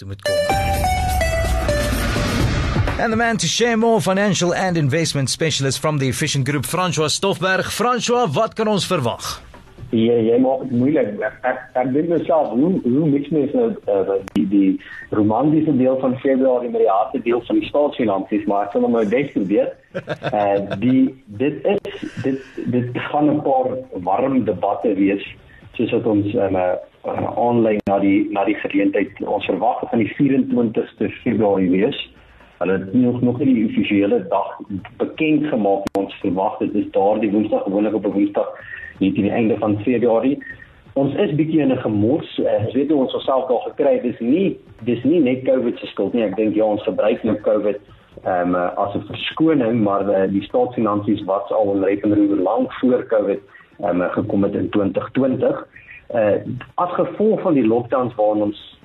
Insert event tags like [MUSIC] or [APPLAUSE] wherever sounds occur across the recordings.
toe moet kom. And the man to share more financial and investment specialist from the Efficient Group, François Stoffberg. François, wat kan ons verwag? Ja, jy maak dit moeilik. Ek ek dink myself hoe hoe mens mens nou uh, die die romantiese deel van Februarie met die harde deel van die staatsfinansies, maar ek sal nou bes probeer. Uh, [LAUGHS] die dit is dit dit gaan 'n paar warm debatte wees soos wat ons um, uh, online na die na die geleentheid ons verwag van die 24ste Februarie wees. Hulle het nog nog nie die offisiële dag bekend gemaak ons verwag dit is daardie Woensdag gewoonlik op 'n Woensdag hier teen die einde van Februarie. Ons is bietjie in 'n gemors. Uh, ons weet ons osself daar gekry. Dis nie dis nie net COVID se skuld nie. Ek dink ja, ons gebruik nou COVID ehm um, as 'n verskoning, maar uh, die staatsfinansies wat al in rekening lank voor COVID um, gekom het in 2020. Uh as gevolg van die lockdowns waarin ons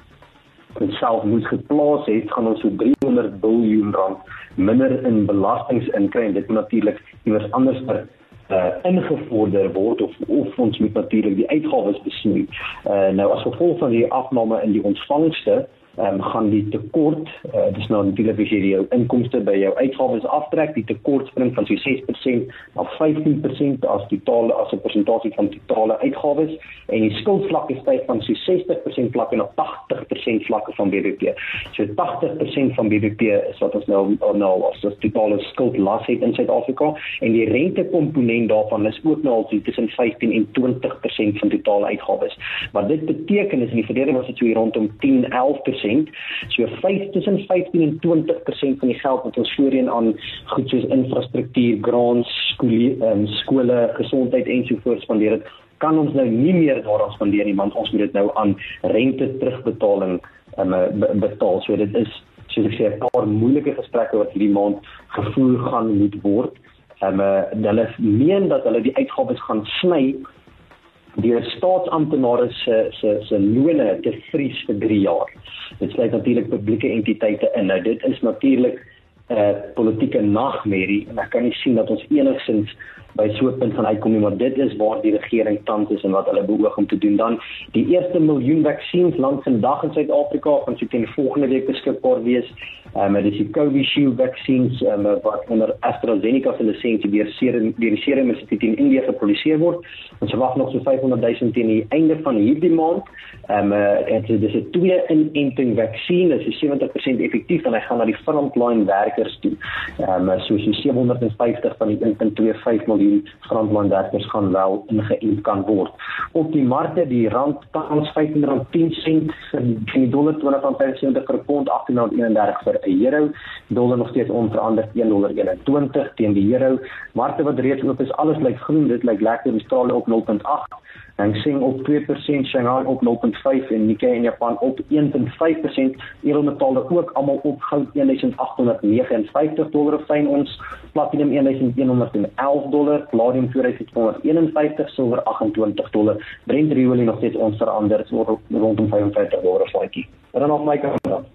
self moes geplaas het, gaan ons so 300 miljard rand minder in belastings inkry en dit natuurlik iewers anders vir uh ingevorder word of of ons moet natuurlik die uitgawes besnoei. Uh nou as gevolg van die afname in die ontvangste um, gaan die tekort, uh, dis nou natuurlik as jy jou inkomste by jou uitgawes aftrek, die tekort spring van so 6% na 15% as totaal as 'n persentasie van totale uitgawes en die skuldvlakke styg van so 60% vlakke na 80% vlakke van BBP. So 80% van BBP is wat ons nou nou as die totale skuldlas het in Suid-Afrika en die rentekomponent daarvan is ook nou al tussen 15 en 20% van totale uitgawes. Wat dit beteken is in die verlede was dit so rondom 10 11% 20%. So 5 tussen 15 en 20% van die geld wat ons voorheen aan goed soos infrastruktuur, grants, skole, um, skole, gesondheid ensovoorts spandeer het, kan ons nou nie meer daaraan spandeer nie, want ons moet dit nou aan rente terugbetaling um, betaal. So dit is soos ek sê 'n paar moeilike gesprekke wat hierdie maand gevoer gaan moet word. Ehm um, hulle meen dat hulle die uitgawes gaan sny deur staatsamptenare se se se lone te vries vir 3 jaar. Dit sluit natuurlik publieke entiteite in. Nou dit is natuurlik 'n uh, politieke nagmerrie en ek kan nie sien dat ons enigsins by so 'n punt van uitkom nie, maar dit is waar die regering tans is en wat hulle beoog om te doen. Dan die eerste miljoen vaksines langs vandag in Suid-Afrika gaan so teen volgende week beskikbaar wees. Ehm um, dis die Covishield vaksines um, wat onder AstraZeneca se lisensie deur Serum deur die Serum Instituut in Indië geproduseer word. Ons verwag nog so 500 000 teen die einde van hierdie maand. Ehm um, uh, dit is 'n twee inenting vaksin, dit is 70% effektief en hy gaan na die frontline werkers toe. Ehm um, so so 750 van die 1.25 miljoen frontline werkers gaan wel ingeënt kan word. Op die markte die rand tans R15.10 vir die dollar 20.75 vir pond 18.31 vir 'n euro, dollar nog steeds onveranderd 1.21 teen die euro. Markte wat reeds oop is, alles lyk groen, dit lyk lekker, die strale op 0.8 Hang Seng op 2%, Shanghai op 0.5 en Nikkei in Japan op 1.5%. Edelmetale ook almal op goud 1859 dollar fyn ons, platinum 1111 dollar, palladium 2251, silwer 28 dollar. Brent olie nog steeds onveranderd, rondom 55 dollar vir 'n kyk. Dan nog my kant.